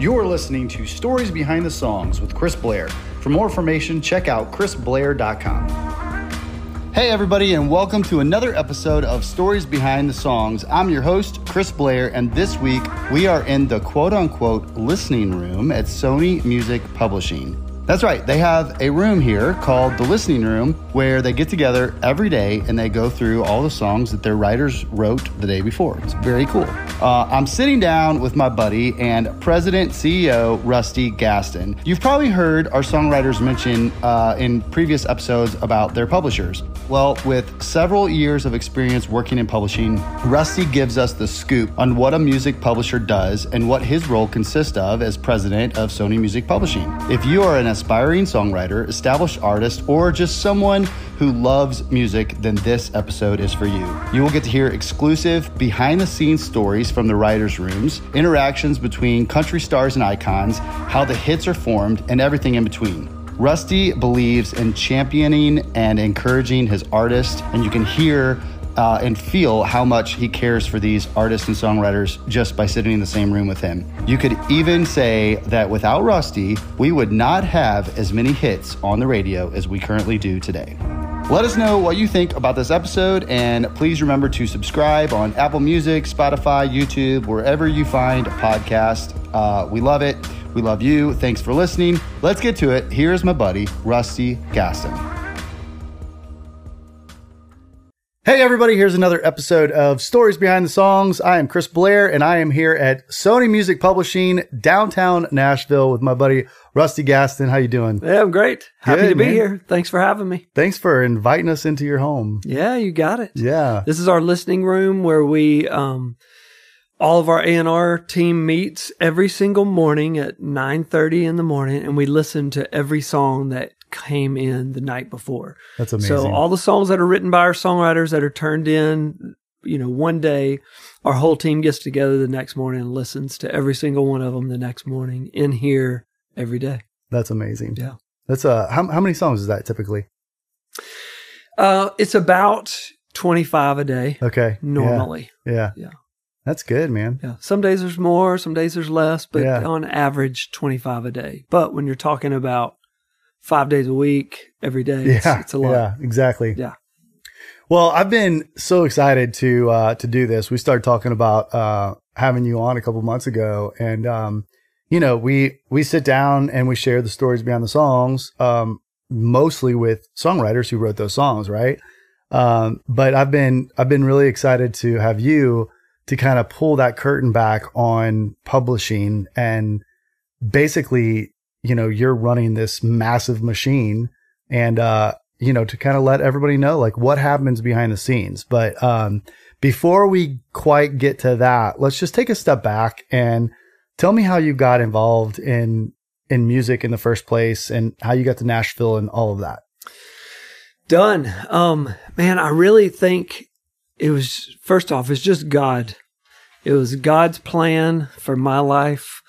You're listening to Stories Behind the Songs with Chris Blair. For more information, check out chrisblair.com. Hey, everybody, and welcome to another episode of Stories Behind the Songs. I'm your host, Chris Blair, and this week we are in the quote unquote listening room at Sony Music Publishing. That's right. They have a room here called the Listening Room where they get together every day and they go through all the songs that their writers wrote the day before. It's very cool. Uh, I'm sitting down with my buddy and President CEO Rusty Gaston. You've probably heard our songwriters mention uh, in previous episodes about their publishers. Well, with several years of experience working in publishing, Rusty gives us the scoop on what a music publisher does and what his role consists of as president of Sony Music Publishing. If you are an aspiring songwriter, established artist, or just someone who loves music, then this episode is for you. You will get to hear exclusive behind the scenes stories from the writers' rooms, interactions between country stars and icons, how the hits are formed, and everything in between. Rusty believes in championing and encouraging his artists, and you can hear uh, and feel how much he cares for these artists and songwriters just by sitting in the same room with him. You could even say that without Rusty, we would not have as many hits on the radio as we currently do today. Let us know what you think about this episode, and please remember to subscribe on Apple Music, Spotify, YouTube, wherever you find a podcast. Uh, we love it. We love you. Thanks for listening. Let's get to it. Here's my buddy, Rusty Gaston. Hey, everybody, here's another episode of Stories Behind the Songs. I am Chris Blair, and I am here at Sony Music Publishing, downtown Nashville, with my buddy Rusty Gaston. How you doing? Yeah, I'm great. Happy Good, to be man. here. Thanks for having me. Thanks for inviting us into your home. Yeah, you got it. Yeah. This is our listening room where we, um, all of our A&R team meets every single morning at 9.30 in the morning and we listen to every song that came in the night before. That's amazing. So all the songs that are written by our songwriters that are turned in, you know, one day, our whole team gets together the next morning and listens to every single one of them the next morning in here every day. That's amazing. Yeah. That's uh how, how many songs is that typically? Uh, it's about 25 a day Okay. normally. Yeah. Yeah. Yeah. That's good, man. Yeah. Some days there's more, some days there's less, but Yeah. on average, 25 a day. But when you're talking about five days a week, every day, it's, yeah. it's a lot. Yeah, exactly. Yeah. Well, I've been so excited to uh to do this. We started talking about uh having you on a couple months ago and um you know, we we sit down and we share the stories behind the songs um mostly with songwriters who wrote those songs, right? Um but I've been I've been really excited to have you to kind of pull that curtain back on publishing and basically, you know, you're running this massive machine and uh you know, to kind of let everybody know like what happens behind the scenes. But um, before we quite get to that, let's just take a step back and tell me how you got involved in in music in the first place and how you got to Nashville and all of that. Done. Um, man, I really think it was, first off, it's just God. It was God's plan for my life.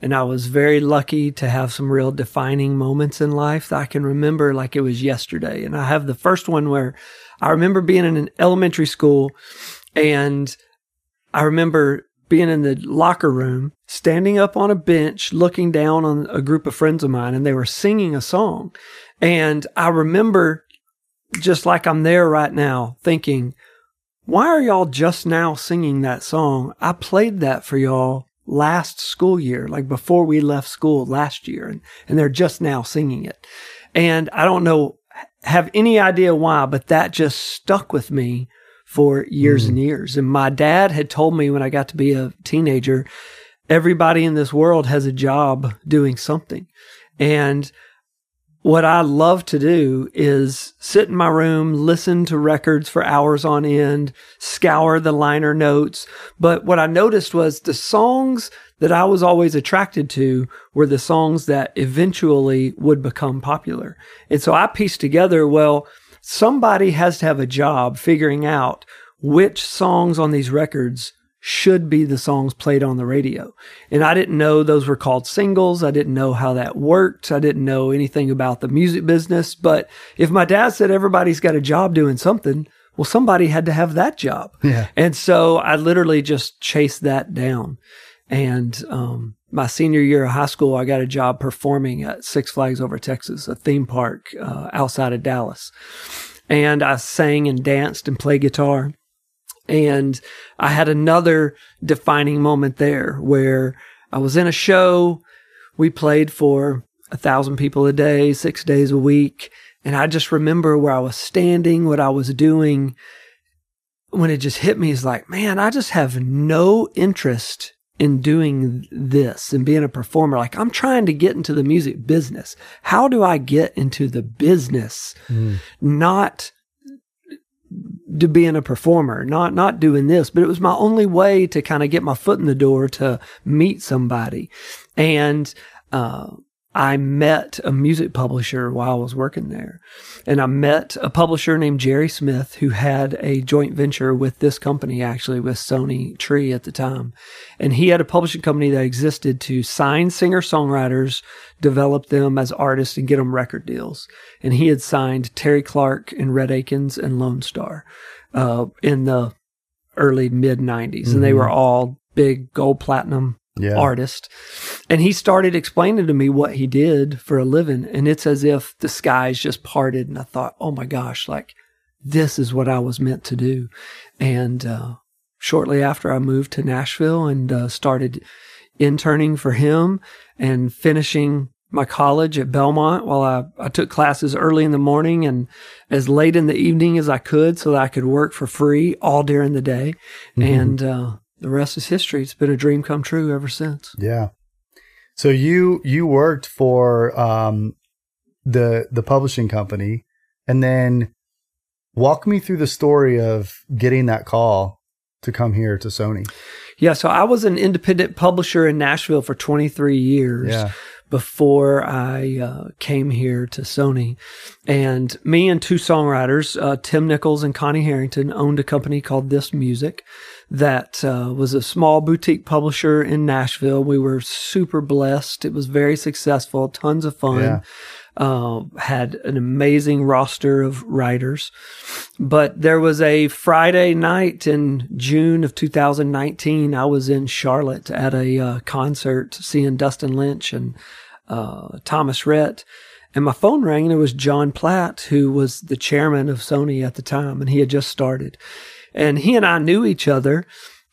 And I was very lucky to have some real defining moments in life that I can remember like it was yesterday. And I have the first one where I remember being in an elementary school and I remember being in the locker room, standing up on a bench, looking down on a group of friends of mine, and they were singing a song. And I remember, just like I'm there right now, thinking, why are y'all just now singing that song? I played that for y'all last school year, like before we left school last year, and, and they're just now singing it. And I don't know, have any idea why, but that just stuck with me for years and mm. years. And my dad had told me when I got to be a teenager, everybody in this world has a job doing something. And what I love to do is sit in my room, listen to records for hours on end, scour the liner notes. But what I noticed was the songs that I was always attracted to were the songs that eventually would become popular. And so I pieced together, well, somebody has to have a job figuring out which songs on these records should be the songs played on the radio. And I didn't know those were called singles. I didn't know how that worked. I didn't know anything about the music business. But if my dad said everybody's got a job doing something, well, somebody had to have that job. Yeah. And so I literally just chased that down. And um, my senior year of high school, I got a job performing at Six Flags Over Texas, a theme park uh, outside of Dallas. And I sang and danced and played guitar. And I had another defining moment there where I was in a show. We played for a thousand people a day, six days a week. And I just remember where I was standing, what I was doing. When it just hit me, is like, man, I just have no interest in doing this and being a performer. Like, I'm trying to get into the music business. How do I get into the business? Mm. Not to being a performer, not not doing this, but it was my only way to kind of get my foot in the door to meet somebody. And uh, I met a music publisher while I was working there. And I met a publisher named Jerry Smith who had a joint venture with this company, actually, with Sony Tree at the time. And he had a publishing company that existed to sign singer songwriters, develop them as artists, and get them record deals. And he had signed Terri Clark and Rhett Akins and Lonestar uh, in the early mid 90s. Mm-hmm. And they mm-hmm. were all big gold platinum yeah. artist. And he started explaining to me what he did for a living. And it's as if the skies just parted. And I thought, oh my gosh, like this is what I was meant to do. And uh, shortly after, I moved to Nashville and uh, started interning for him and finishing my college at Belmont while I, I took classes early in the morning and as late in the evening as I could so that I could work for free all during the day. Mm-hmm. And uh, the rest is history. It's been a dream come true ever since. Yeah. So you you worked for um, the the publishing company, and then walk me through the story of getting that call to come here to Sony. Yeah, so I was an independent publisher in Nashville for 23 years. Yeah before I uh, came here to Sony. And me and two songwriters, uh, Tim Nichols and Connie Harrington, owned a company called This Music that uh, was a small boutique publisher in Nashville. We were super blessed. It was very successful, tons of fun. Yeah. Uh, had an amazing roster of writers. But there was a Friday night in June of 2019. I was in Charlotte at a uh, concert seeing Dustin Lynch and uh, Thomas Rhett. And my phone rang and it was Jon Platt, who was the chairman of Sony at the time, and he had just started. And he and I knew each other.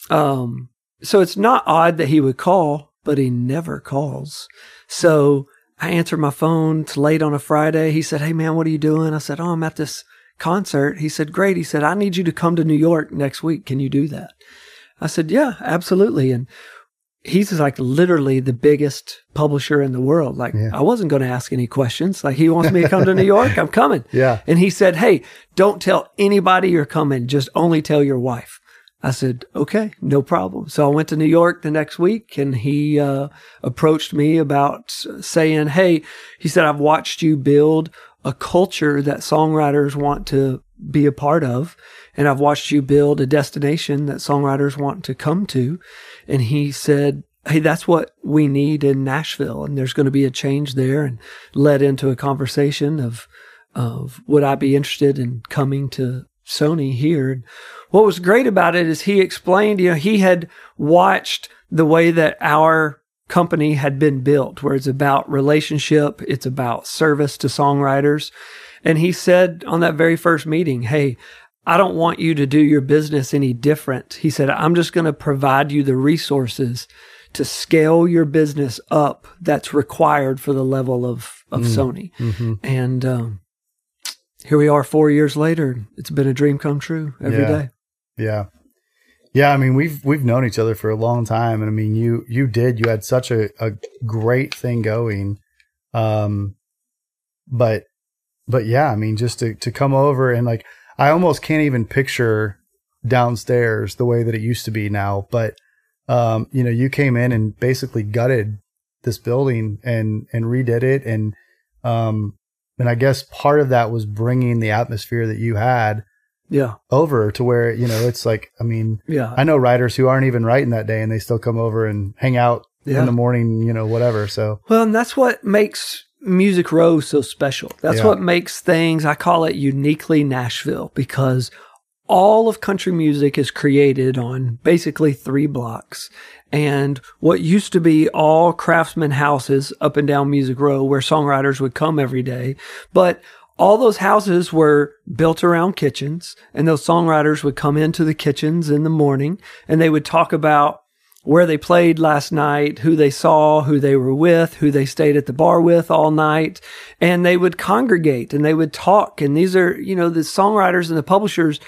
Um, so it's not odd that he would call, but he never calls. So I answered my phone. It's late on a Friday. He said, Hey man, what are you doing? I said, Oh, I'm at this concert. He said, Great. He said, I need you to come to New York next week. Can you do that? I said, Yeah, absolutely. And he's like literally the biggest publisher in the world. Like yeah. I wasn't going to ask any questions. Like he wants me to come to New York. I'm coming. Yeah. And he said, Hey, don't tell anybody you're coming. Just only tell your wife. I said, okay, no problem. So I went to New York the next week and he, uh, approached me about saying, Hey, he said, I've watched you build a culture that songwriters want to be a part of. And I've watched you build a destination that songwriters want to come to. And he said, Hey, that's what we need in Nashville. And there's going to be a change there and led into a conversation of, of would I be interested in coming to Sony here? And what was great about it is he explained, you know, he had watched the way that our company had been built, where it's about relationship, it's about service to songwriters. And he said on that very first meeting, Hey, I don't want you to do your business any different. He said, I'm just going to provide you the resources to scale your business up that's required for the level of, of mm. Sony. Mm-hmm. And um, here we are four years later. It's been a dream come true every yeah. day. Yeah. Yeah, I mean we've we've known each other for a long time, and I mean you you did you had such a, a great thing going, um, but but yeah, I mean just to to come over and like I almost can't even picture downstairs the way that it used to be now. But um, you know, you came in and basically gutted this building and and redid it, and um, and I guess part of that was bringing the atmosphere that you had. Yeah. Over to where, you know, it's like, I mean, yeah. I know writers who aren't even writing that day and they still come over and hang out yeah. in the morning, you know, whatever. So, well, and that's what makes Music Row so special. That's yeah. what makes things, I call it uniquely Nashville because all of country music is created on basically three blocks. And what used to be all craftsman houses up and down Music Row where songwriters would come every day, but all those houses were built around kitchens and those songwriters would come into the kitchens in the morning and they would talk about where they played last night, who they saw, who they were with, who they stayed at the bar with all night. And they would congregate and they would talk. And these are, you know, the songwriters and the publishers,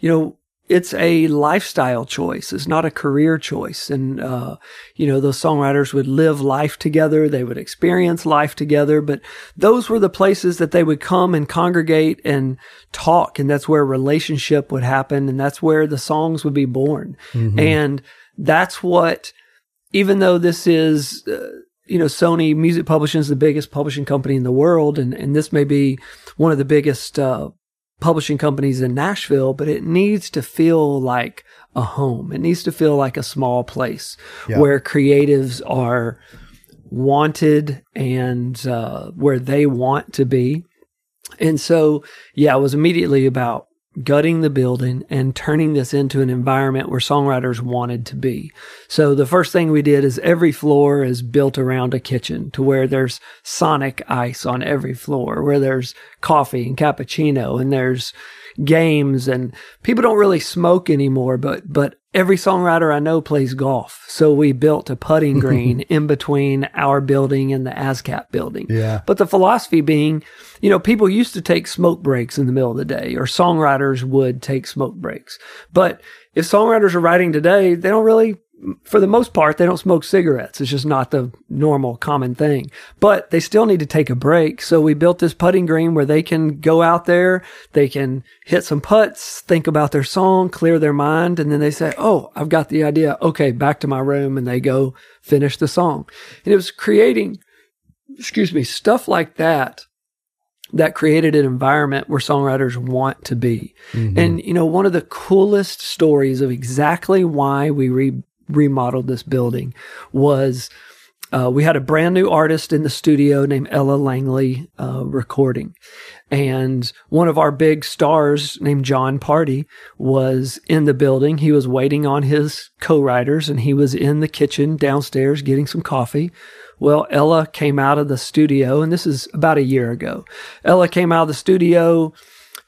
you know, it's a lifestyle choice. It's not a career choice. And, uh, you know, those songwriters would live life together. They would experience life together, but those were the places that they would come and congregate and talk. And that's where relationship would happen. And that's where the songs would be born. Mm-hmm. And that's what, even though this is, uh, you know, Sony Music Publishing is the biggest publishing company in the world, and, and this may be one of the biggest uh, publishing companies in Nashville, but it needs to feel like a home. It needs to feel like a small place yeah. where creatives are wanted and uh, where they want to be. And so, yeah, it was immediately about gutting the building and turning this into an environment where songwriters wanted to be. So the first thing we did is every floor is built around a kitchen to where there's sonic ice on every floor, where there's coffee and cappuccino and there's games and people don't really smoke anymore, but, but every songwriter I know plays golf. So we built a putting green in between our building and the ASCAP building. Yeah. But the philosophy being, you know, people used to take smoke breaks in the middle of the day or songwriters would take smoke breaks. But if songwriters are writing today, they don't really for the most part, they don't smoke cigarettes. It's just not the normal common thing. But they still need to take a break. So we built this putting green where they can go out there, they can hit some putts, think about their song, clear their mind, and then they say, Oh, I've got the idea. Okay, back to my room. And they go finish the song. And it was creating, excuse me, stuff like that that created an environment where songwriters want to be. Mm-hmm. And, you know, one of the coolest stories of exactly why we re- remodeled this building was uh, we had a brand new artist in the studio named Ella Langley uh, recording. And one of our big stars named John Pardi was in the building. He was waiting on his co writers and he was in the kitchen downstairs getting some coffee. Well, Ella came out of the studio, and this is about a year ago. Ella came out of the studio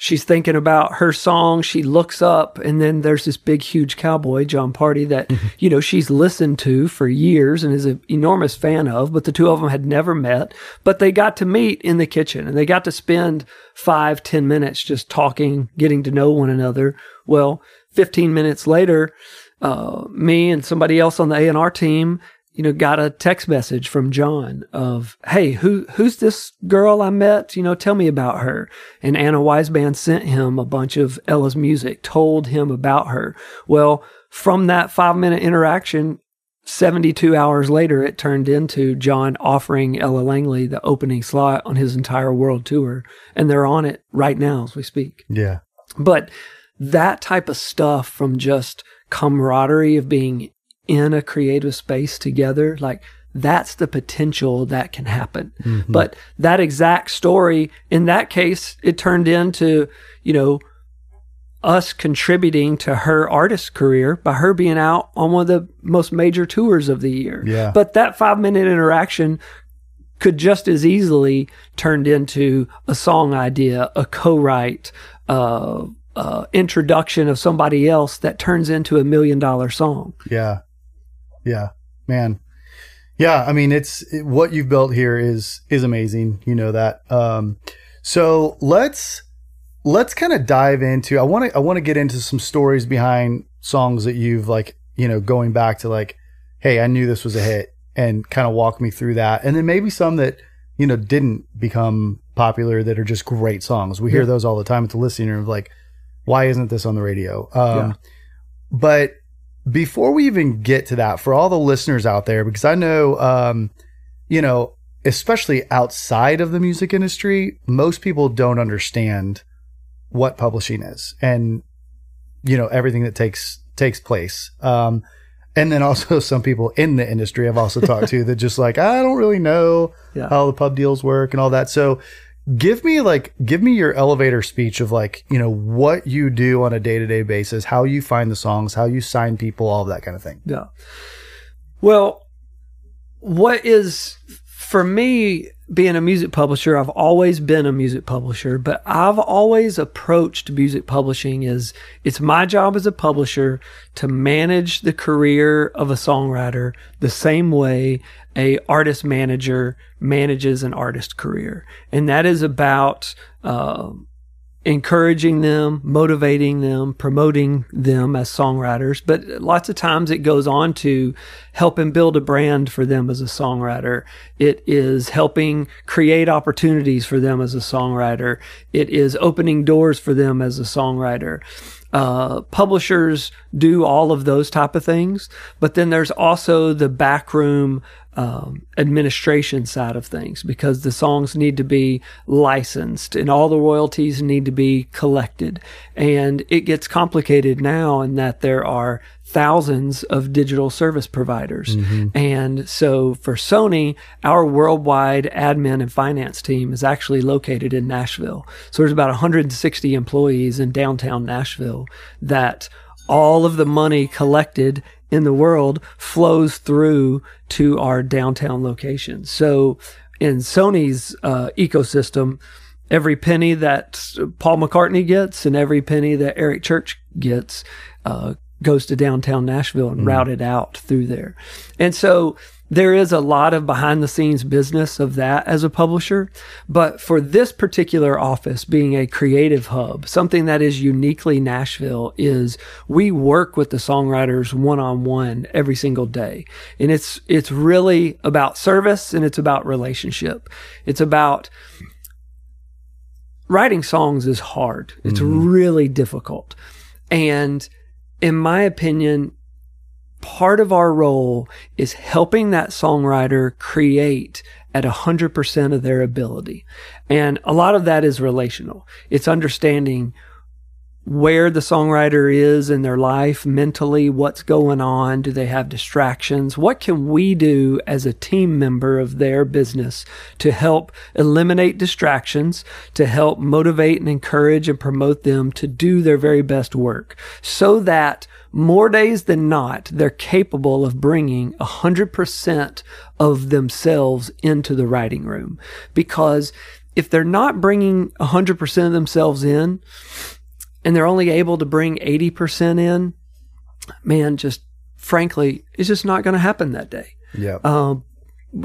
she's thinking about her song. She looks up, and then there's this big, huge cowboy, John Pardi, that, mm-hmm. you know, she's listened to for years and is an enormous fan of, but the two of them had never met. But they got to meet in the kitchen and they got to spend five, ten minutes just talking, getting to know one another. Well, 15 minutes later, uh, me and somebody else on the A&R team you know, got a text message from John of, Hey, who, who's this girl I met? You know, tell me about her. And Anna Weisband sent him a bunch of Ella's music, told him about her. Well, from that five minute interaction, 72 hours later, it turned into John offering Ella Langley the opening slot on his entire world tour. And they're on it right now as we speak. Yeah. But that type of stuff from just camaraderie of being in a creative space together, like that's the potential that can happen. Mm-hmm. But that exact story, in that case, it turned into, you know, us contributing to her artist career by her being out on one of the most major tours of the year. Yeah. But that five minute interaction could just as easily turned into a song idea, a co-write, uh, uh, introduction of somebody else that turns into a million dollar song. Yeah. Yeah, man. Yeah, I mean, it's it, what you've built here is is amazing. You know that. Um, so let's let's kind of dive into. I want to I want to get into some stories behind songs that you've like. You know, going back to like, hey, I knew this was a hit, and kind of walk me through that, and then maybe some that you know didn't become popular that are just great songs. We hear those all the time at the listening room. Of like, why isn't this on the radio? Um, yeah. But before we even get to that, for all the listeners out there, because I know, um, you know, especially outside of the music industry, most people don't understand what publishing is and, you know, everything that takes, takes place. Um, and then also some people in the industry I've also talked to that just like, I don't really know yeah. how the pub deals work and all that. So give me like give me your elevator speech of like you know what you do on a day-to-day basis how you find the songs how you sign people all of that kind of thing. Yeah. Well what is for me being a music publisher i've always been a music publisher but i've always approached music publishing as it's my job as a publisher to manage the career of a songwriter the same way a artist manager manages an artist career, and that is about uh, encouraging them, motivating them, promoting them as songwriters. But lots of times it goes on to helping build a brand for them as a songwriter. It is helping create opportunities for them as a songwriter. It is opening doors for them as a songwriter. Uh, publishers do all of those type of things, but then there's also the backroom um, administration side of things because the songs need to be licensed and all the royalties need to be collected. And it gets complicated now in that there are thousands of digital service providers. Mm-hmm. And so for Sony, our worldwide admin and finance team is actually located in Nashville. So there's about 160 employees in downtown Nashville that all of the money collected in the world flows through to our downtown location. So in Sony's uh, ecosystem, every penny that Paul McCartney gets and every penny that Eric Church gets uh, goes to downtown Nashville and mm. routed out through there. And so there is a lot of behind the scenes business of that as a publisher. But for this particular office being a creative hub, something that is uniquely Nashville is we work with the songwriters one on one every single day. And it's, it's really about service and it's about relationship. It's about writing songs is hard. It's mm-hmm. really difficult. And in my opinion, part of our role is helping that songwriter create at 100% of their ability. And a lot of that is relational. It's understanding where the songwriter is in their life mentally, what's going on, do they have distractions? What can we do as a team member of their business to help eliminate distractions, to help motivate and encourage and promote them to do their very best work so that more days than not, they're capable of bringing 100% of themselves into the writing room. Because if they're not bringing 100% of themselves in and they're only able to bring 80% in, man, just frankly, it's just not going to happen that day. Yeah. Um,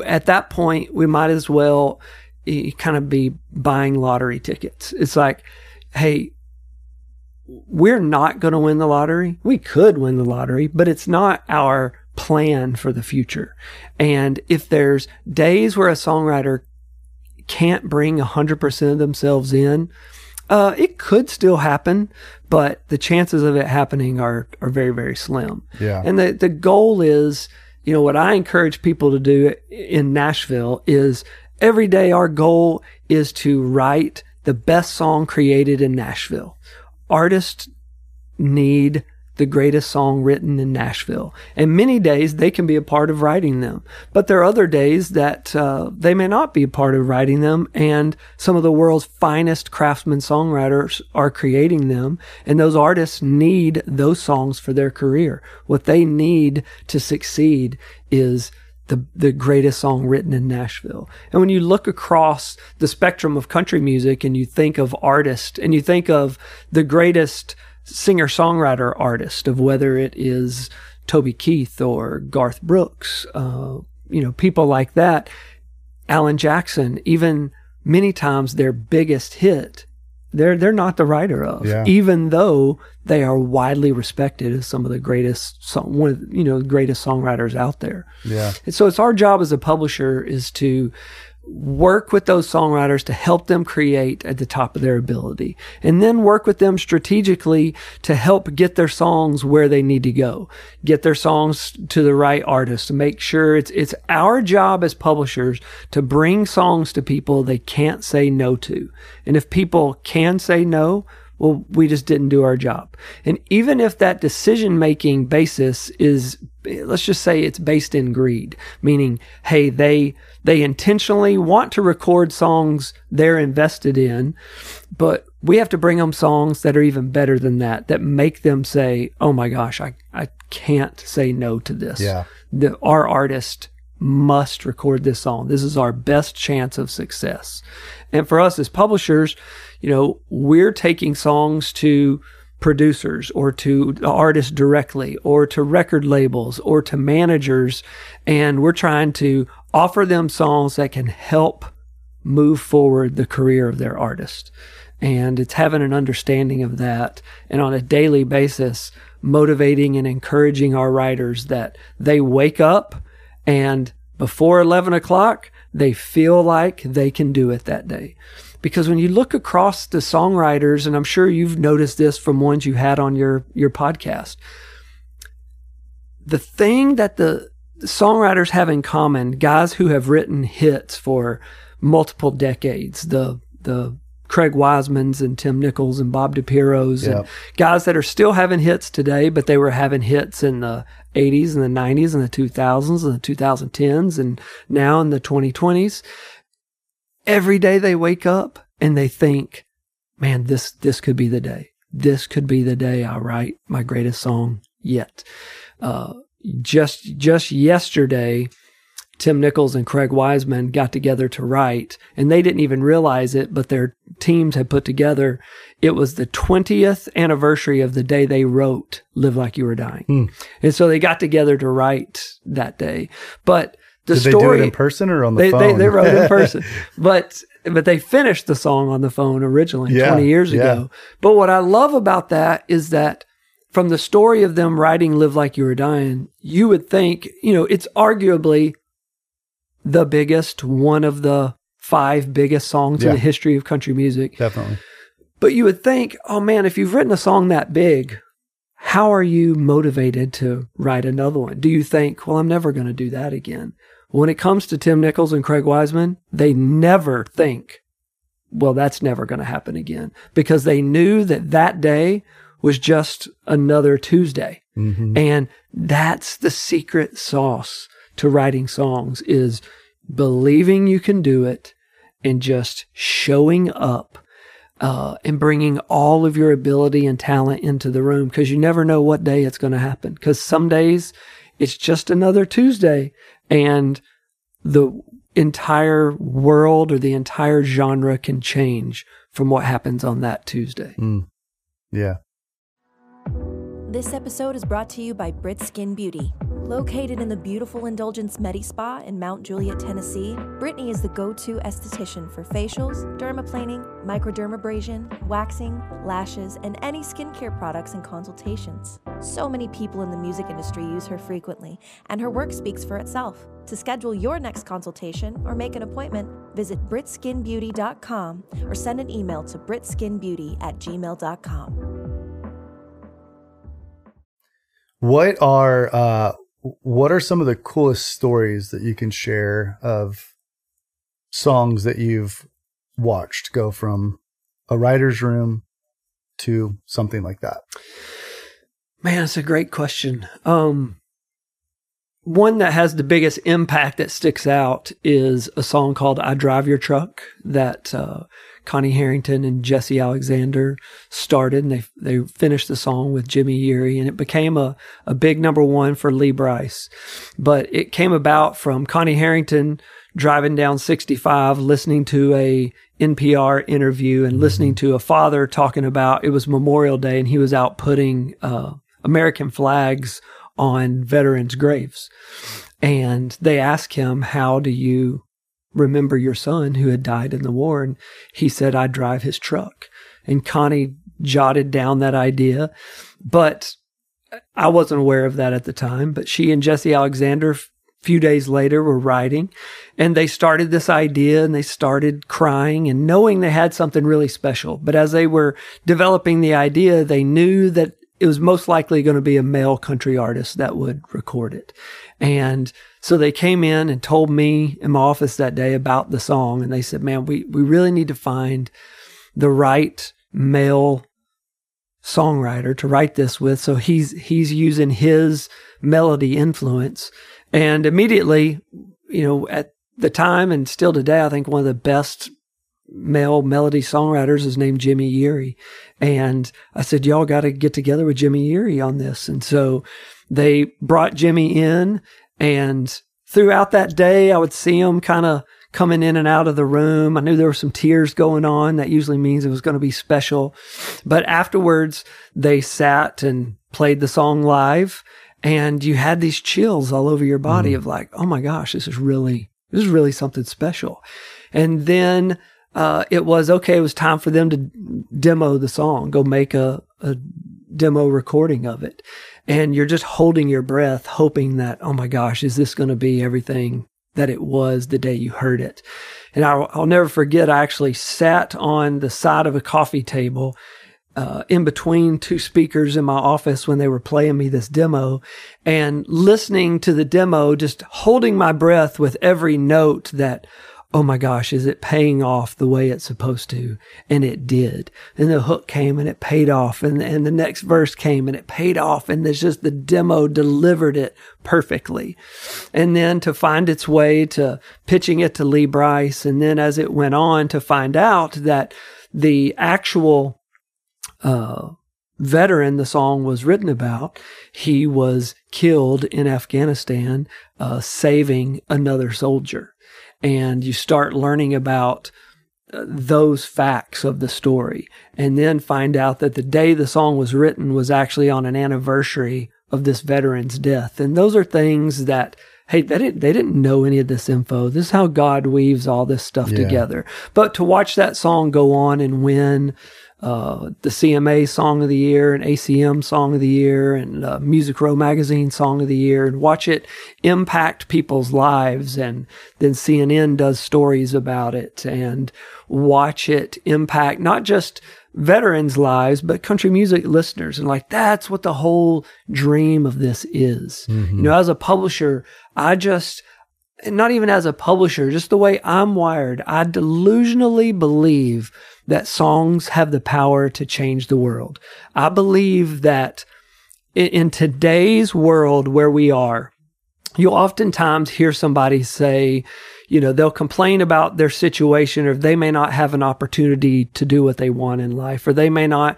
at that point, we might as well eh, kind of be buying lottery tickets. It's like, hey, we're not going to win the lottery. We could win the lottery, but it's not our plan for the future. And if there's days where a songwriter can't bring 100% of themselves in, uh, it could still happen, but the chances of it happening are, are very, very slim. Yeah. And the, the goal is, you know, what I encourage people to do in Nashville is every day our goal is to write the best song created in Nashville artists need the greatest song written in Nashville. And many days they can be a part of writing them. But there are other days that uh, they may not be a part of writing them. And some of the world's finest craftsmen songwriters are creating them. And those artists need those songs for their career. What they need to succeed is the, the greatest song written in Nashville. And when you look across the spectrum of country music and you think of artists and you think of the greatest singer songwriter artist of whether it is Toby Keith or Garth Brooks, uh, you know, people like that, Alan Jackson, even many times their biggest hit they're they're not the writer of, yeah. even though they are widely respected as some of the greatest song, one of you know greatest songwriters out there. Yeah, and so it's our job as a publisher is to work with those songwriters to help them create at the top of their ability and then work with them strategically to help get their songs where they need to go get their songs to the right artists to make sure it's it's our job as publishers to bring songs to people they can't say no to and if people can say no well, we just didn't do our job. And even if that decision making basis is, let's just say it's based in greed, meaning, hey, they, they intentionally want to record songs they're invested in, but we have to bring them songs that are even better than that, that make them say, oh my gosh, I, I can't say no to this. Yeah. The, our artist must record this song. This is our best chance of success. And for us as publishers, you know, we're taking songs to producers or to artists directly or to record labels or to managers. And we're trying to offer them songs that can help move forward the career of their artist. And it's having an understanding of that and on a daily basis, motivating and encouraging our writers that they wake up and before 11 o'clock, they feel like they can do it that day. Because when you look across the songwriters, and I'm sure you've noticed this from ones you had on your, your podcast, the thing that the songwriters have in common, guys who have written hits for multiple decades, the, the Craig Wisemans and Tim Nichols and Bob DiPiero's yep. and guys that are still having hits today, but they were having hits in the 80s and the 90s and the 2000s and the 2010s and now in the 2020s. Every day they wake up and they think, man, this, this could be the day. This could be the day I write my greatest song yet. Uh, just, just yesterday, Tim Nichols and Craig Wiseman got together to write, and they didn't even realize it, but their teams had put together. It was the 20th anniversary of the day they wrote Live Like You Were Dying. Mm. And so they got together to write that day. But the Did story. They do it in person or on the they, phone? They, they wrote in person. but but they finished the song on the phone originally yeah, 20 years yeah. ago. But what I love about that is that from the story of them writing Live Like You Were Dying, you would think, you know, it's arguably the biggest, one of the five biggest songs yeah. in the history of country music. Definitely. But you would think, oh man, if you've written a song that big, how are you motivated to write another one? Do you think, well, I'm never going to do that again? When it comes to Tim Nichols and Craig Wiseman, they never think, well, that's never going to happen again because they knew that that day was just another Tuesday. Mm-hmm. And that's the secret sauce to writing songs is believing you can do it and just showing up uh, and bringing all of your ability and talent into the room because you never know what day it's going to happen. Because some days it's just another Tuesday and the entire world or the entire genre can change from what happens on that Tuesday. Mm. Yeah. This episode is brought to you by Brit Skin Beauty. Located in the beautiful Indulgence Medi Spa in Mount Juliet, Tennessee, Brittany is the go to esthetician for facials, dermaplaning, microdermabrasion, waxing, lashes, and any skincare products and consultations. So many people in the music industry use her frequently, and her work speaks for itself. To schedule your next consultation or make an appointment, visit britskinbeauty.com or send an email to britskinbeauty at gmail.com. What are uh, what are some of the coolest stories that you can share of songs that you've watched go from a writer's room to something like that? Man, it's a great question. Um, one that has the biggest impact that sticks out is a song called I Drive Your Truck that uh, Connie Harrington and Jesse Alexander started, and they they finished the song with Jimmy Yeary, and it became a a big number one for Lee Brice. But it came about from Connie Harrington driving down 65, listening to a NPR interview, and listening to a father talking about it was Memorial Day, and he was out putting uh, American flags on veterans' graves. And they asked him, How do you remember your son who had died in the war. And he said, I drive his truck. And Connie jotted down that idea, but I wasn't aware of that at the time. But she and Jesse Alexander, a few days later, were writing and they started this idea and they started crying and knowing they had something really special. But as they were developing the idea, they knew that it was most likely going to be a male country artist that would record it. And so they came in and told me in my office that day about the song. And they said, man, we, we really need to find the right male songwriter to write this with. So he's, he's using his melody influence. And immediately, you know, at the time and still today, I think one of the best male melody songwriters is named Jimmy Yeary. And I said, y'all got to get together with Jimmy Yeary on this. And so they brought Jimmy in and throughout that day, I would see him kind of coming in and out of the room. I knew there were some tears going on. That usually means it was going to be special. But afterwards, they sat and played the song live and you had these chills all over your body mm. of like, oh my gosh, this is really, this is really something special. And then, uh, it was okay. It was time for them to demo the song, go make a, a demo recording of it. And you're just holding your breath, hoping that, oh my gosh, is this going to be everything that it was the day you heard it? And I'll, I'll never forget, I actually sat on the side of a coffee table uh, in between two speakers in my office when they were playing me this demo and listening to the demo, just holding my breath with every note that, oh my gosh, is it paying off the way it's supposed to? And it did. And the hook came and it paid off. And, and the next verse came and it paid off. And there's just the demo delivered it perfectly. And then to find its way to pitching it to Lee Brice. And then as it went on to find out that the actual uh, veteran the song was written about, he was killed in Afghanistan, uh, saving another soldier. And you start learning about uh, those facts of the story and then find out that the day the song was written was actually on an anniversary of this veteran's death. And those are things that, hey, they didn't, they didn't know any of this info. This is how God weaves all this stuff yeah. together. But to watch that song go on and win, uh, the CMA Song of the Year and ACM Song of the Year and uh, Music Row Magazine Song of the Year and watch it impact people's lives. And then CNN does stories about it and watch it impact not just veterans' lives, but country music listeners. And like, that's what the whole dream of this is. Mm-hmm. You know, as a publisher, I just, not even as a publisher, just the way I'm wired, I delusionally believe that songs have the power to change the world. I believe that in today's world where we are, you'll oftentimes hear somebody say, you know, they'll complain about their situation or they may not have an opportunity to do what they want in life or they may not,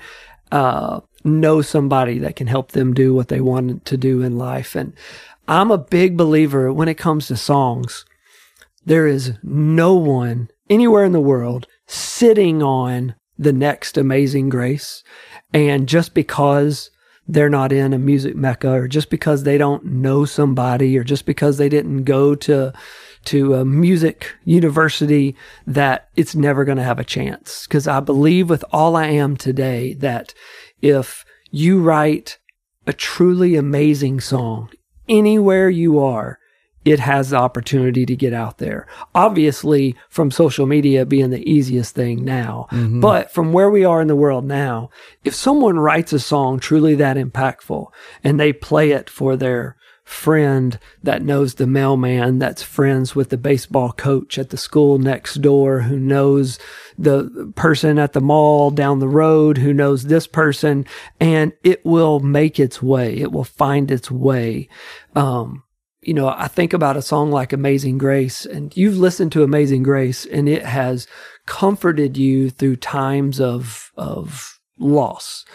uh, know somebody that can help them do what they want to do in life. And I'm a big believer when it comes to songs. There is no one anywhere in the world sitting on the next amazing grace. And just because they're not in a music mecca or just because they don't know somebody or just because they didn't go to to a music university that it's never going to have a chance because I believe with all I am today that if you write a truly amazing song anywhere you are it has the opportunity to get out there. Obviously, from social media being the easiest thing now, mm-hmm. but from where we are in the world now, if someone writes a song truly that impactful and they play it for their friend that knows the mailman that's friends with the baseball coach at the school next door who knows the person at the mall down the road who knows this person and it will make its way it will find its way um, you know, I think about a song like Amazing Grace, and you've listened to Amazing Grace, and it has comforted you through times of of loss.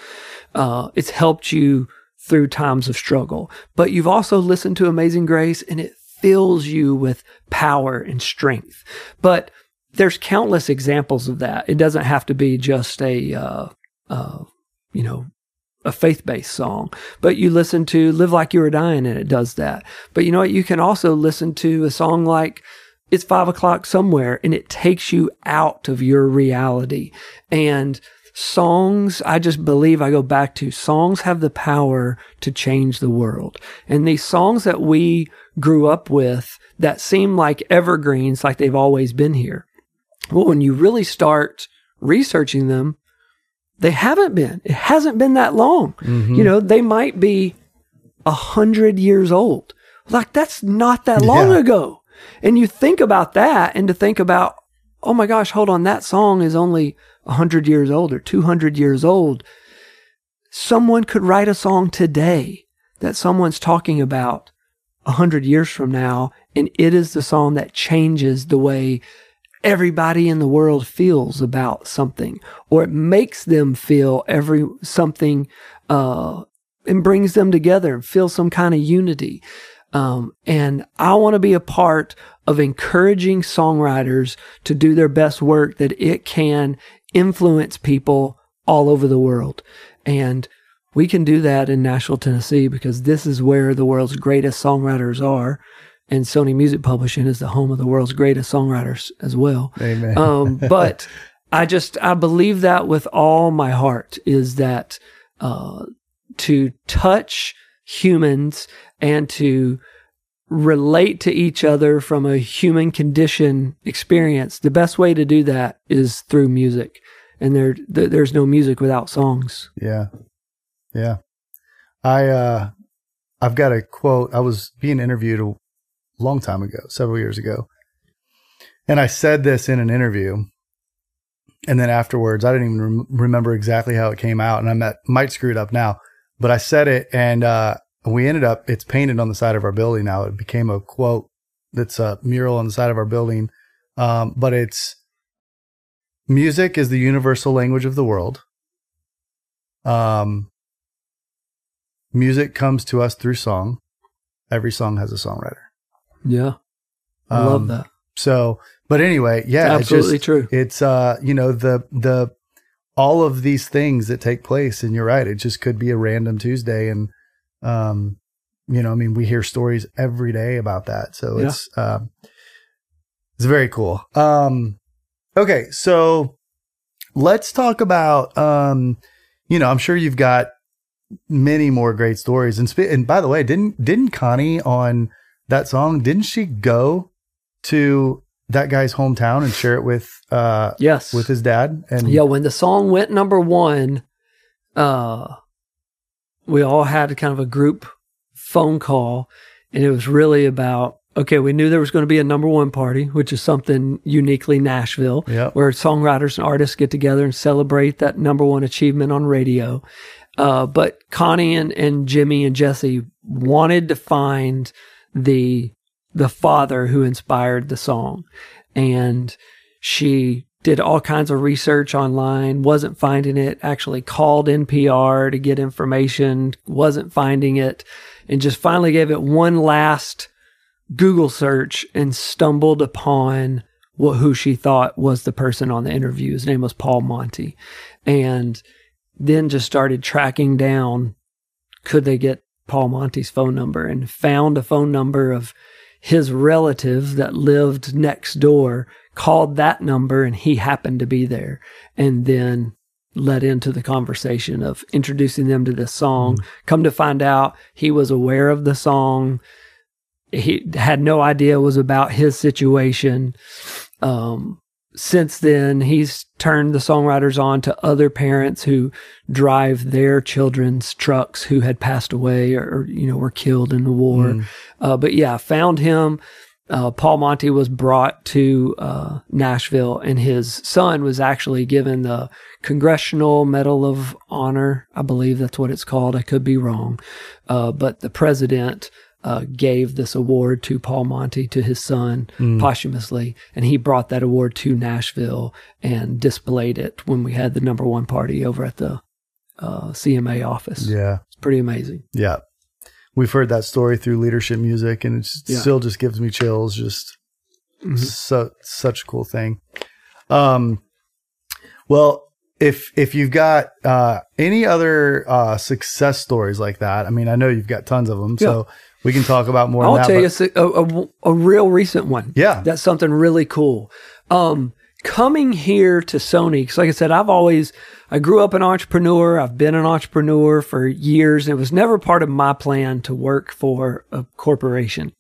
Uh, it's helped you through times of struggle. But you've also listened to Amazing Grace, and it fills you with power and strength. But there's countless examples of that. It doesn't have to be just a, uh, uh, you know, a faith based song, but you listen to Live Like You Were Dying and it does that. But you know what? You can also listen to a song like It's Five O'Clock Somewhere and it takes you out of your reality. And songs, I just believe I go back to songs have the power to change the world. And these songs that we grew up with that seem like evergreens, like they've always been here. Well, when you really start researching them, they haven't been. It hasn't been that long. Mm-hmm. You know, they might be a hundred years old. Like that's not that long yeah. ago. And you think about that and to think about, oh my gosh, hold on, that song is only a hundred years old or 200 years old someone could write a song today that someone's talking about a hundred years from now, and it is the song that changes the way everybody in the world feels about something, or it makes them feel every something, uh, and brings them together and feel some kind of unity. Um, and I want to be a part of encouraging songwriters to do their best work that it can influence people all over the world. And we can do that in Nashville, Tennessee, because this is where the world's greatest songwriters are. And Sony Music Publishing is the home of the world's greatest songwriters as well. Amen. Um, but I just, I believe that with all my heart is that, uh, to touch humans and to relate to each other from a human condition experience, the best way to do that is through music. And there, th- there's no music without songs. Yeah. Yeah. I uh I've got a quote. I was being interviewed a long time ago, several years ago. And I said this in an interview. And then afterwards, I didn't even rem- remember exactly how it came out and I met, might screw it up now, but I said it and uh we ended up it's painted on the side of our building now. It became a quote that's a mural on the side of our building. Um but it's music is the universal language of the world. Um music comes to us through song. Every song has a songwriter. Yeah. I love Um, that. So, but anyway, yeah, it's Absolutely just- true. It's uh, you know, the the all of these things that take place, and you're right. It just could be a random Tuesday, and um, you know, I mean, we hear stories every day about that. So Yeah. it's um, it's very cool. Um, okay, so let's talk about um, you know, I'm sure you've got many more great stories. And sp- and by the way, didn't didn't Connie on that song? Didn't she go to that guy's hometown and share it with uh Yes. with his dad? And yeah, when the song went number one, uh, we all had kind of a group phone call, and it was really about okay, we knew there was going to be a number one party, which is something uniquely Nashville, Yep. where songwriters and artists get together and celebrate that number one achievement on radio. Uh, but Connie and, and Jimmy and Jessi wanted to find the the father who inspired the song, and she did all kinds of research online, wasn't finding it. Actually, called NPR to get information, wasn't finding it, and just finally gave it one last Google search and stumbled upon what who she thought was the person on the interview. His name was Paul Monti, and then just started tracking down could they get Paul Monti's phone number and found a phone number of his relative that lived next door, called that number and he happened to be there. And then led into the conversation of introducing them to this song. Come to find out he was aware of the song. He had no idea it was about his situation. Um, since then, he's turned the songwriters on to other parents who drive their children's trucks who had passed away or, you know, were killed in the war. Uh, but yeah, found him. Uh, Paul Monti was brought to uh, Nashville, and his son was actually given the Congressional Medal of Honor. I believe that's what it's called. I could be wrong. Uh, but the president uh, gave this award to Paul Monti to his son posthumously, and he brought that award to Nashville and displayed it when we had the number one party over at the uh, CMA office. yeah, It's pretty amazing. yeah. We've heard that story through leadership music, and it Yeah. still just gives me chills. Just Mhm. so such a cool thing. Um, well, if if you've got uh, any other uh, success stories like that, I mean, I know you've got tons of them, so we can talk about more. I'll that, tell you a a, a, a real recent one. Yeah. That's something really cool. Um, coming here to Sony, because like I said, I've always, I grew up an entrepreneur. I've been an entrepreneur for years. And it was never part of my plan to work for a corporation.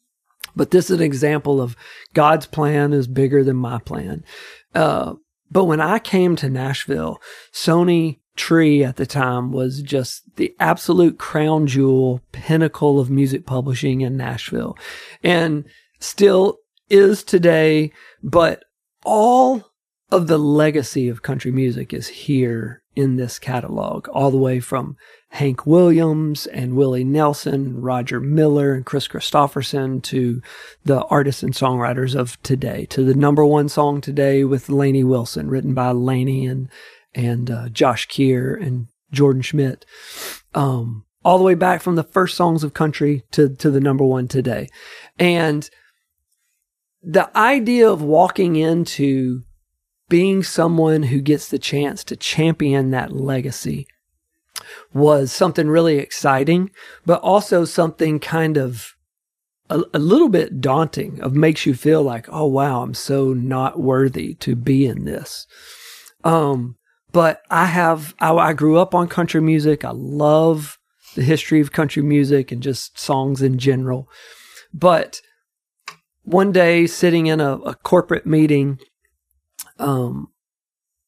But this is an example of God's plan is bigger than my plan. Uh, but when I came to Nashville, Sony Tree at the time was just the absolute crown jewel pinnacle of music publishing in Nashville and still is today. But all of the legacy of country music is here in this catalog, all the way from Hank Williams and Willie Nelson, Roger Miller and Kris Kristofferson to the artists and songwriters of today, to the number one song today with Lainey Wilson, written by Lainey and, and uh, Josh Kear and Jordan Schmidt. Um, all the way back from the first songs of country to, to the number one today. And the idea of walking into being someone who gets the chance to champion that legacy was something really exciting, but also something kind of a, a, little bit daunting of makes you feel like, oh wow, I'm so not worthy to be in this. Um, but I have, I, I grew up on country music. I love the history of country music and just songs in general. But one day sitting in a, a corporate meeting, um,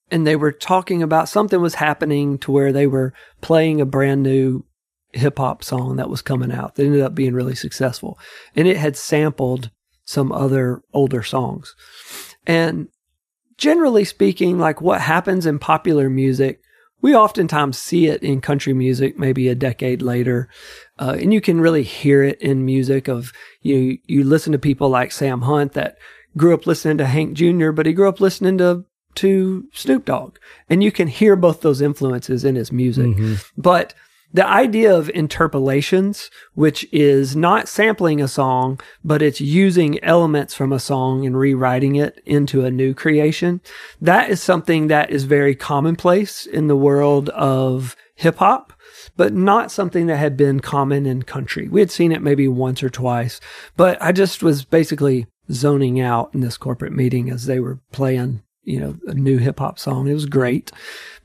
and they were talking about something was happening to where they were playing a brand new hip hop song that was coming out that ended up being really successful. And it had sampled some other older songs. And generally speaking, like what happens in popular music, we oftentimes see it in country music maybe a decade later. Uh, and you can really hear it in music of you, you listen to people like Sam Hunt that grew up listening to Hank Jr., but he grew up listening to to Snoop Dogg. And you can hear both those influences in his music. Mm-hmm. But the idea of interpolations, which is not sampling a song, but it's using elements from a song and rewriting it into a new creation, that is something that is very commonplace in the world of hip hop. But not something that had been common in country. We had seen it maybe once or twice, but I just was basically zoning out in this corporate meeting as they were playing you know, a new hip hop song. It was great,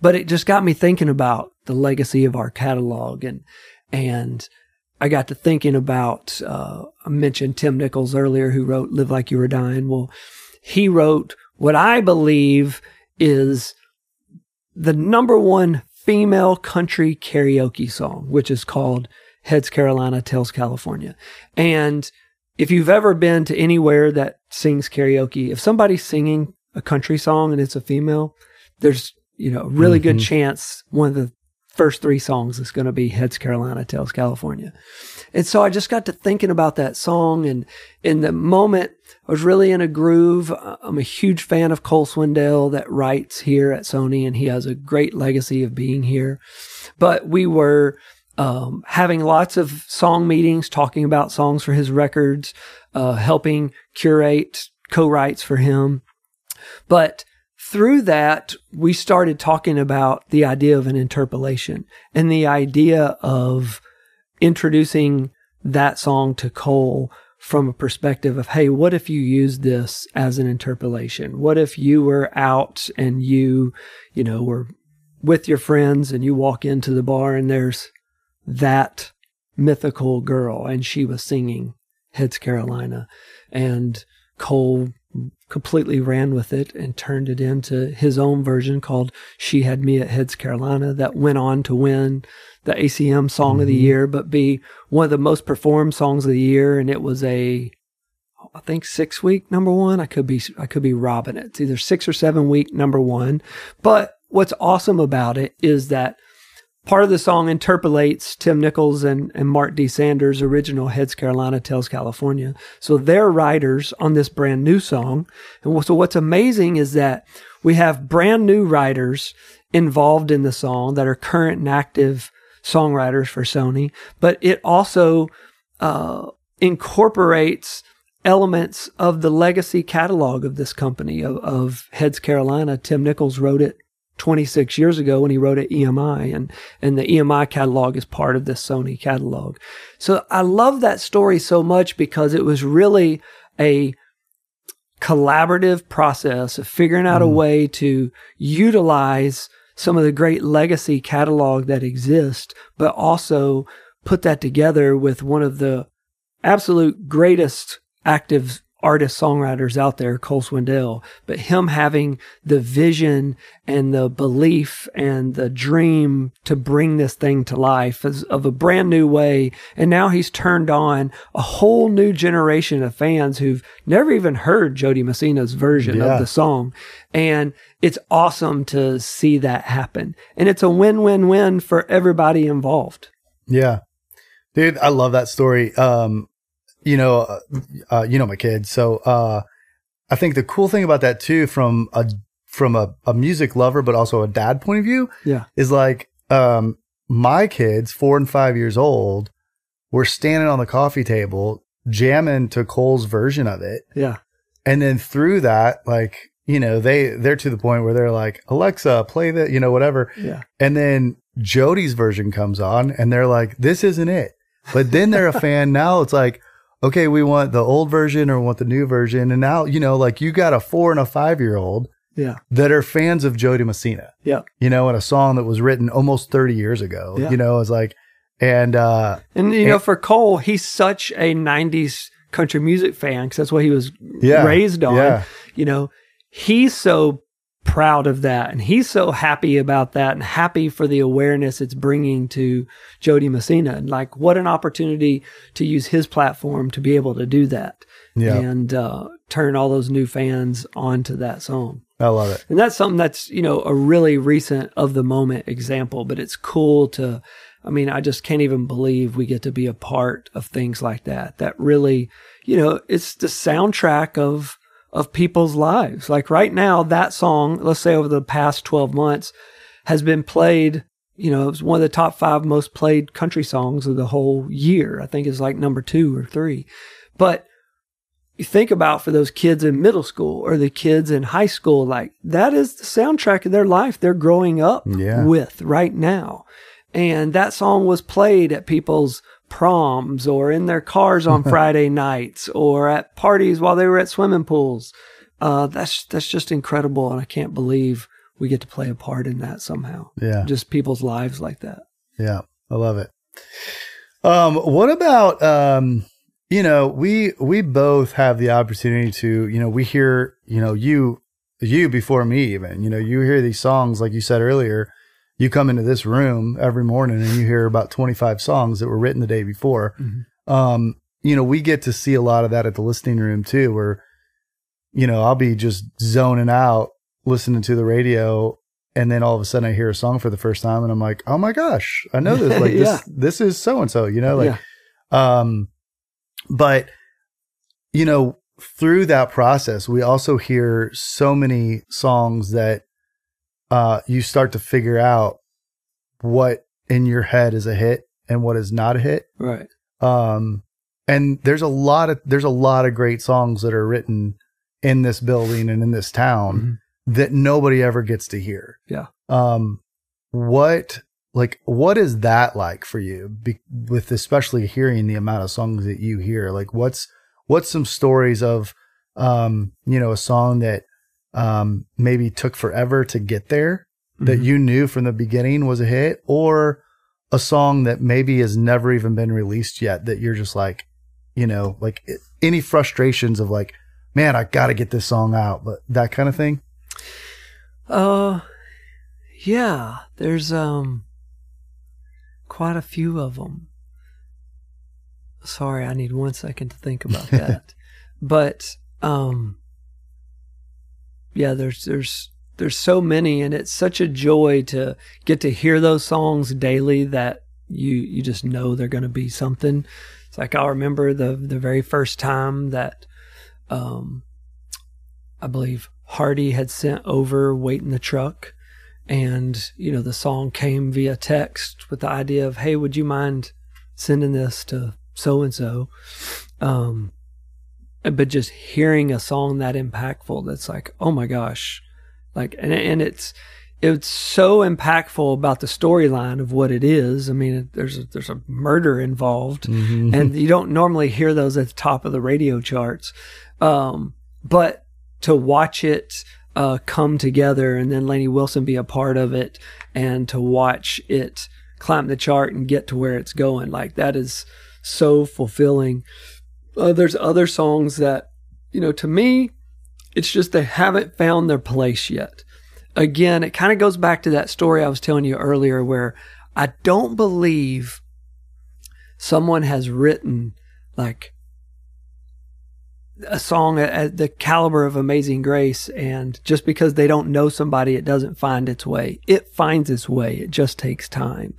but it just got me thinking about the legacy of our catalog and, and I got to thinking about, uh, I mentioned Tim Nichols earlier who wrote Live Like You Were Dying. Well, he wrote what I believe is the number one female country karaoke song, which is called Heads Carolina, Tails California. And if you've ever been to anywhere that sings karaoke, if somebody's singing a country song and it's a female, there's, you know, a really mm-hmm. good chance one of the first three songs is going to be Heads Carolina, Tails California. And so I just got to thinking about that song and in the moment I was really in a groove. I'm a huge fan of Cole Swindell that writes here at Sony and he has a great legacy of being here. But we were, um, having lots of song meetings, talking about songs for his records, uh, helping curate co-writes for him. But through that, we started talking about the idea of an interpolation and the idea of introducing that song to Cole from a perspective of, hey, what if you use this as an interpolation? What if you were out and you, you know, were with your friends and you walk into the bar and there's that mythical girl and she was singing Heads Carolina and Cole completely ran with it and turned it into his own version called She Had Me at Heads Carolina that went on to win the ACM Song mm-hmm. of the mm-hmm. Year, but be one of the most performed songs of the year. And it was a, I think six week number one. I could be, I could be robbing it. It's either six or seven week number one. But what's awesome about it is that Part of the song interpolates Tim Nichols and, and Mark D. Sanders' original Heads Carolina, Tails California. So they're writers on this brand new song. And so what's amazing is that we have brand new writers involved in the song that are current and active songwriters for Sony, but it also uh, incorporates elements of the legacy catalog of this company of, of Heads Carolina. Tim Nichols wrote it 26 years ago when he wrote at EMI and, and the EMI catalog is part of this Sony catalog. So I love that story so much because it was really a collaborative process of figuring out mm. a way to utilize some of the great legacy catalog that exists, but also put that together with one of the absolute greatest active artist songwriters out there, Cole Swindell, but him having the vision and the belief and the dream to bring this thing to life as, of a brand new way. And now he's turned on a whole new generation of fans who've never even heard Jo Dee Messina's version Yeah. of the song. And it's awesome to see that happen. And it's a win-win-win for everybody involved. Yeah. Dude, I love that story. Um, you know, uh, uh, you know my kids. So, uh, I think the cool thing about that too, from a, from a, a music lover, but also a dad point of view Yeah. is like, um, my kids, four and five years old, were standing on the coffee table jamming to Cole's version of it. Yeah. And then through that, like, you know, they, they're to the point where they're like, Alexa, play that, you know, whatever. Yeah. And then Jo Dee's version comes on and they're like, this isn't it. But then they're a fan. Now it's like, okay, we want the old version or we want the new version. And now, you know, like you got a four and a five year old Yeah. that are fans of Jo Dee Messina, Yeah. you know, and a song that was written almost 30 years ago, Yeah. you know, it's like, and, uh, And you know, for Cole, he's such a '90s country music fan because that's what he was Yeah, raised on. yeah. You know, he's so proud of that, and he's so happy about that, and happy for the awareness it's bringing to Jo Dee Messina. And like, what an opportunity to use his platform to be able to do that yeah, and uh, turn all those new fans onto that song. I love it. And that's something that's, you know, a really recent of the moment example, but it's cool to, I mean, I just can't even believe we get to be a part of things like that. That really, you know, it's the soundtrack of, of people's lives. Like right now, that song, let's say over the past 12 months has been played, you know, it was one of the top five most played country songs of the whole year. I think it's like number two or three. But you think about for those kids in middle school or the kids in high school, like that is the soundtrack of their life they're growing up Yeah. with right now. And that song was played at people's proms or in their cars on Friday nights or at parties while they were at swimming pools. Uh, that's that's just incredible, and I can't believe we get to play a part in that somehow. Yeah. Just people's lives like that. Yeah, I love it. Um, what about um, you know, we we both have the opportunity to, you know, we hear, you know, you you before me even, you know, you hear these songs like you said earlier. You come into this room every morning and you hear about 25 songs that were written the day before. Mhm. Um, you know, we get to see a lot of that at the listening room too, where, you know, I'll be just zoning out listening to the radio and then all of a sudden I hear a song for the first time and I'm like, oh my gosh, I know this. Like Yeah. this, this is so and so, you know, like, yeah. um, but you know, through that process, we also hear so many songs that, uh, you start to figure out what in your head is a hit and what is not a hit. Right. Um, and there's a lot of, there's a lot of great songs that are written in this building and in this town Mhm. that nobody ever gets to hear. Yeah. Um, what like what is that like for you? Be- with especially hearing the amount of songs that you hear, like what's what's some stories of um, you know, a song that um maybe took forever to get there that Mhm. you knew from the beginning was a hit, or a song that maybe has never even been released yet that you're just like, you know, like it- any frustrations of like, man, I got to get this song out, but that kind of thing. Uh, yeah, there's um quite a few of them. Sorry, I need one second to think about that. but um, yeah, there's there's there's so many, and it's such a joy to get to hear those songs daily that you you just know they're going to be something. It's like I remember the the very first time that um I believe Hardy had sent over Wait in the Truck. And, you know, the song came via text with the idea of, hey, would you mind sending this to so and so? Um, but just hearing a song that impactful, that's like, oh my gosh. Like, and, and it's, it's so impactful about the storyline of what it is. I mean, there's a, there's a murder involved and you don't normally hear those at the top of the radio charts. Um, but to watch it uh, come together and then Lainey Wilson be a part of it and to watch it climb the chart and get to where it's going, like that is so fulfilling. Uh, there's other songs that you know, to me, it's just they haven't found their place yet. Again, it kind of goes back to that story I was telling you earlier where I don't believe someone has written like a song at the caliber of Amazing Grace, and just because they don't know somebody, it doesn't find its way. It finds its way. It just takes time.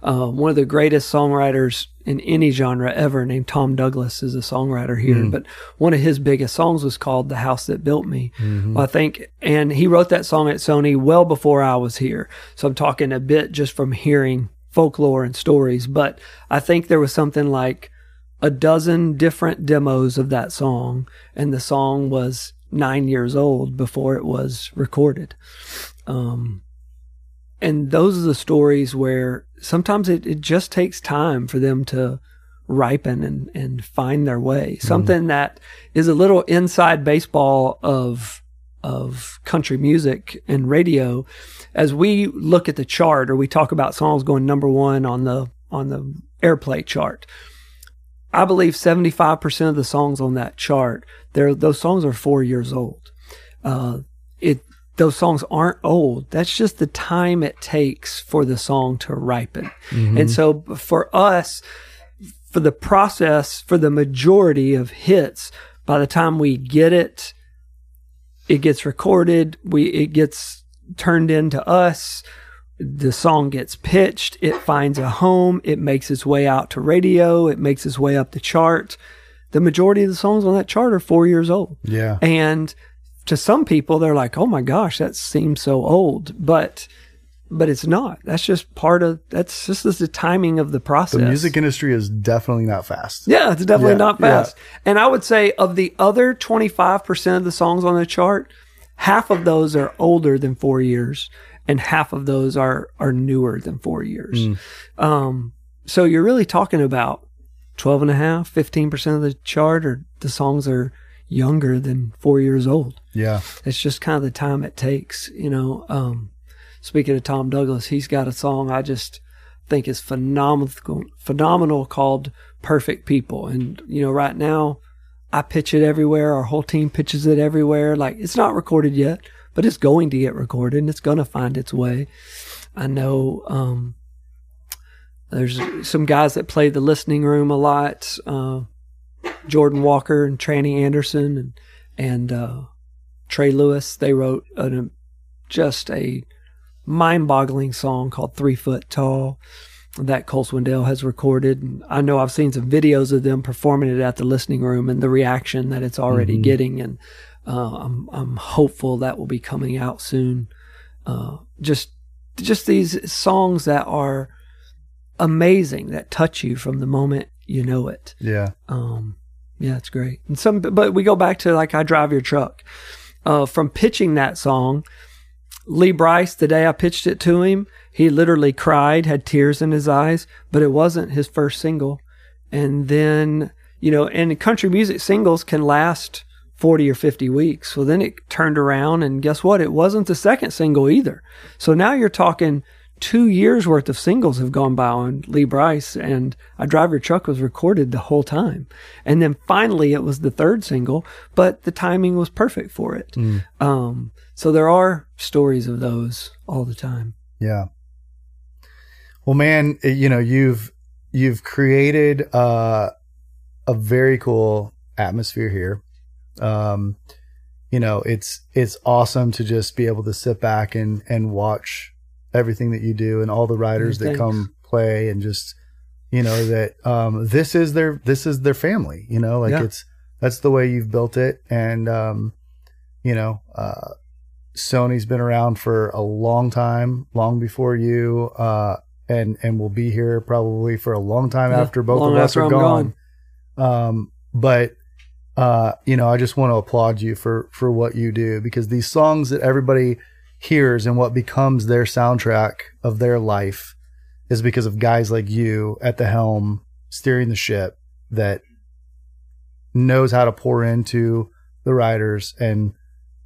Uh, one of the greatest songwriters in any genre ever, named Tom Douglas, is a songwriter here. Mm. But one of his biggest songs was called "The House That Built Me." Mm-hmm. Well, I think, and he wrote that song at Sony well before I was here. So I'm talking a bit just from hearing folklore and stories. But I think there was something like a dozen different demos of that song, and the song was nine years old before it was recorded. Um, and those are the stories where sometimes it, it just takes time for them to ripen and, and find their way. Mm-hmm. Something that is a little inside baseball of of country music and radio. As we look at the chart or we talk about songs going number one on the on the airplay chart, I believe 75% of the songs on that chart, there those songs are four years old. Uh, it those songs aren't old. That's just the time it takes for the song to ripen. Mm-hmm. And so for us, for the process, for the majority of hits, by the time we get it, it gets recorded, we it gets turned into us the song gets pitched, it finds a home, it makes its way out to radio, it makes its way up the chart. The majority of the songs on that chart are four years old. Yeah. And to some people, they're like, oh my gosh, that seems so old. But but it's not. That's just part of that's just the timing of the process. The music industry is definitely not fast. Yeah, it's definitely yeah, not fast. Yeah. And I would say of the other 25% of the songs on the chart, half of those are older than 4 years and half of those are are newer than four years. Mm. Um, so you're really talking about 12 and a half, 15% of the chart or the songs are younger than four years old. Yeah. It's just kind of the time it takes, you know. Um, speaking of Tom Douglas, he's got a song I just think is phenomenal, phenomenal called Perfect People. And, you know, right now I pitch it everywhere. Our whole team pitches it everywhere. Like it's not recorded yet but it's going to get recorded and it's going to find its way. I know um, there's some guys that play the listening room a lot. Uh, Jordan Walker and Trannie Anderson and and uh, Trey Lewis. They wrote a, just a mind-boggling song called Three Foot Tall that Cole Swindell has recorded. And I know I've seen some videos of them performing it at the listening room and the reaction that it's already mm-hmm. getting. And uh, I'm I'm hopeful that will be coming out soon. Uh, just just these songs that are amazing that touch you from the moment you know it. Yeah. Um, yeah, it's great. And some, but we go back to like I drive your truck. Uh, from pitching that song, Lee Brice, the day I pitched it to him, he literally cried, had tears in his eyes, but it wasn't his first single. And then, you know, and country music singles can last 40 or 50 weeks. Well, then it turned around and guess what? It wasn't the second single either. So now you're talking two years worth of singles have gone by on Lee Brice and I Drive Your Truck was recorded the whole time. And then finally it was the third single, but the timing was perfect for it. Mm. Um, so there are stories of those all the time. Yeah. Well, man, you know, you've, you've created, uh, a very cool atmosphere here um, you know, it's it's awesome to just be able to sit back and and watch everything that you do and all the writers that come play and just you know that um, this is their this is their family. You know, like yeah. it's that's the way you've built it, and um, you know, uh, Sony's been around for a long time, long before you, uh, and and will be here probably for a long time yeah, after both of us are gone. gone. Um, but uh, you know, I just want to applaud you for for what you do because these songs that everybody hears and what becomes their soundtrack of their life is because of guys like you at the helm steering the ship that knows how to pour into the writers and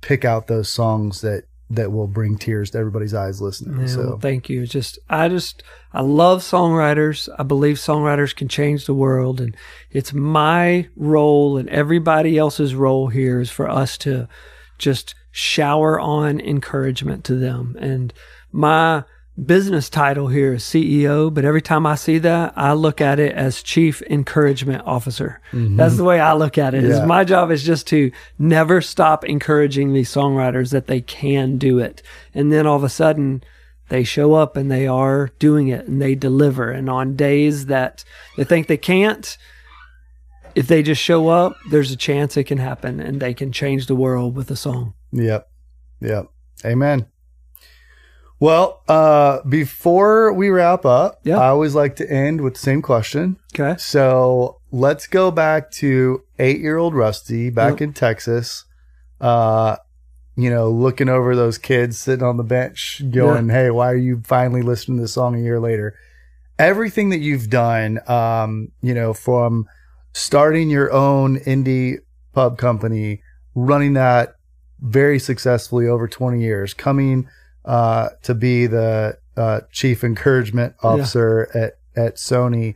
pick out those songs that that will bring tears to everybody's eyes listening. Yeah, so well, thank you. It's just I just I love songwriters. I believe songwriters can change the world, and it's my role and everybody else's role here is for us to just shower on encouragement to them. And my business title here is CEO, but every time I see that, I look at it as Chief Encouragement Officer. Mm-hmm. That's the way I look at it. Is Yeah. my job is just to never stop encouraging these songwriters that they can do it. And then all of a sudden they show up and they are doing it and they deliver. And on days that they think they can't, if they just show up, there's a chance it can happen and they can change the world with a song. Yep. Yep. Amen. Well, uh, before we wrap up, Yeah. I always like to end with the same question. Okay. So let's go back to eight year old Rusty back Yep. in Texas. Uh, you know, looking over those kids sitting on the bench going, Hey, why are you finally listening to this song a year later? Everything that you've done, um, you know, from starting your own indie pub company, running that very successfully over 20 years, coming uh, to be the uh, chief encouragement Yeah. officer at, at Sony.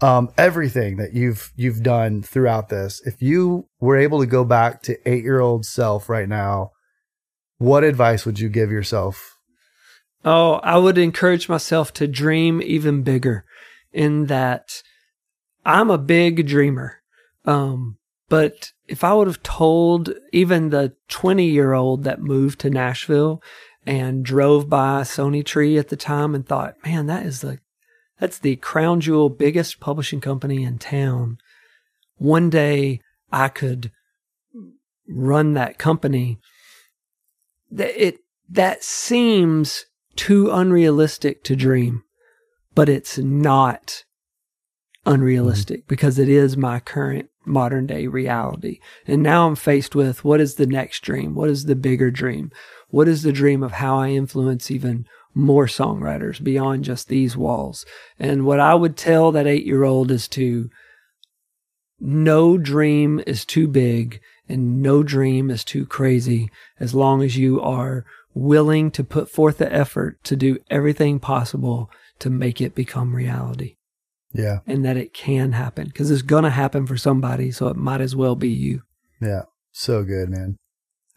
Um, everything that you've you've done throughout this, if you were able to go back to eight year old self right now, what advice would you give yourself? Oh, I would encourage myself to dream even bigger in that I'm a big dreamer. Um, but if I would have told even the 20 year old that moved to Nashville and drove by Sony Tree at the time and thought, man, that is the, that's the crown jewel biggest publishing company in town. One day I could run that company. That it, that seems too unrealistic to dream, but it's not unrealistic mm-hmm. because it is my current modern day reality. And now I'm faced with what is the next dream? What is the bigger dream? What is the dream of how I influence even more songwriters beyond just these walls? And what I would tell that eight year old is to no dream is too big and no dream is too crazy as long as you are willing to put forth the effort to do everything possible to make it become reality Yeah, and that it can happen because it's going to happen for somebody. So it might as well be you. yeah, so good, man.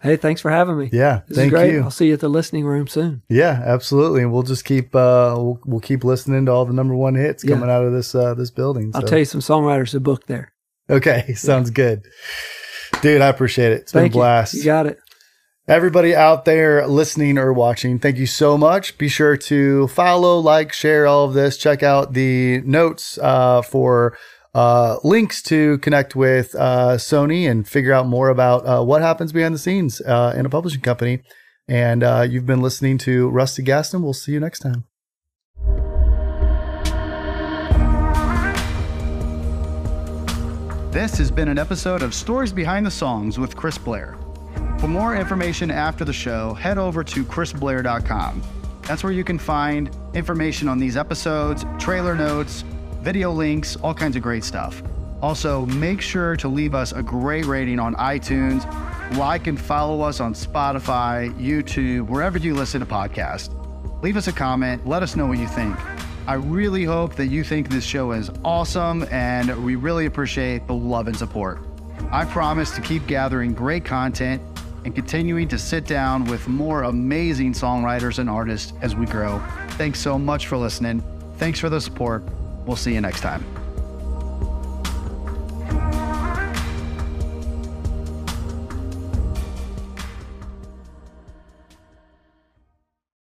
Hey, thanks for having me. Yeah, This thank is great. you. I'll see you at the listening room soon. Yeah, absolutely. And we'll just keep uh we'll, we'll keep listening to all the number one hits Yeah. coming out of this uh this building. I'll tell you some songwriters to book there. Okay, sounds good. Dude, I appreciate it. It's been a blast. you. You got it. Everybody out there listening or watching, thank you so much. Be sure to follow, like, share all of this. Check out the notes uh, for uh, links to connect with uh, Sony and figure out more about uh, what happens behind the scenes uh, in a publishing company. And uh, you've been listening to Rusty Gaston. We'll see you next time. This has been an episode of Stories Behind the Songs with Chris Blair. For more information after the show, head over to chrisblair.com. That's where you can find information on these episodes, trailer notes, video links, all kinds of great stuff. Also, make sure to leave us a great rating on iTunes, like and follow us on Spotify, YouTube, wherever you listen to podcasts. Leave us a comment, let us know what you think. I really hope that you think this show is awesome, and we really appreciate the love and support. I promise to keep gathering great content and continuing to sit down with more amazing songwriters and artists as we grow. Thanks so much for listening. Thanks for the support. We'll see you next time.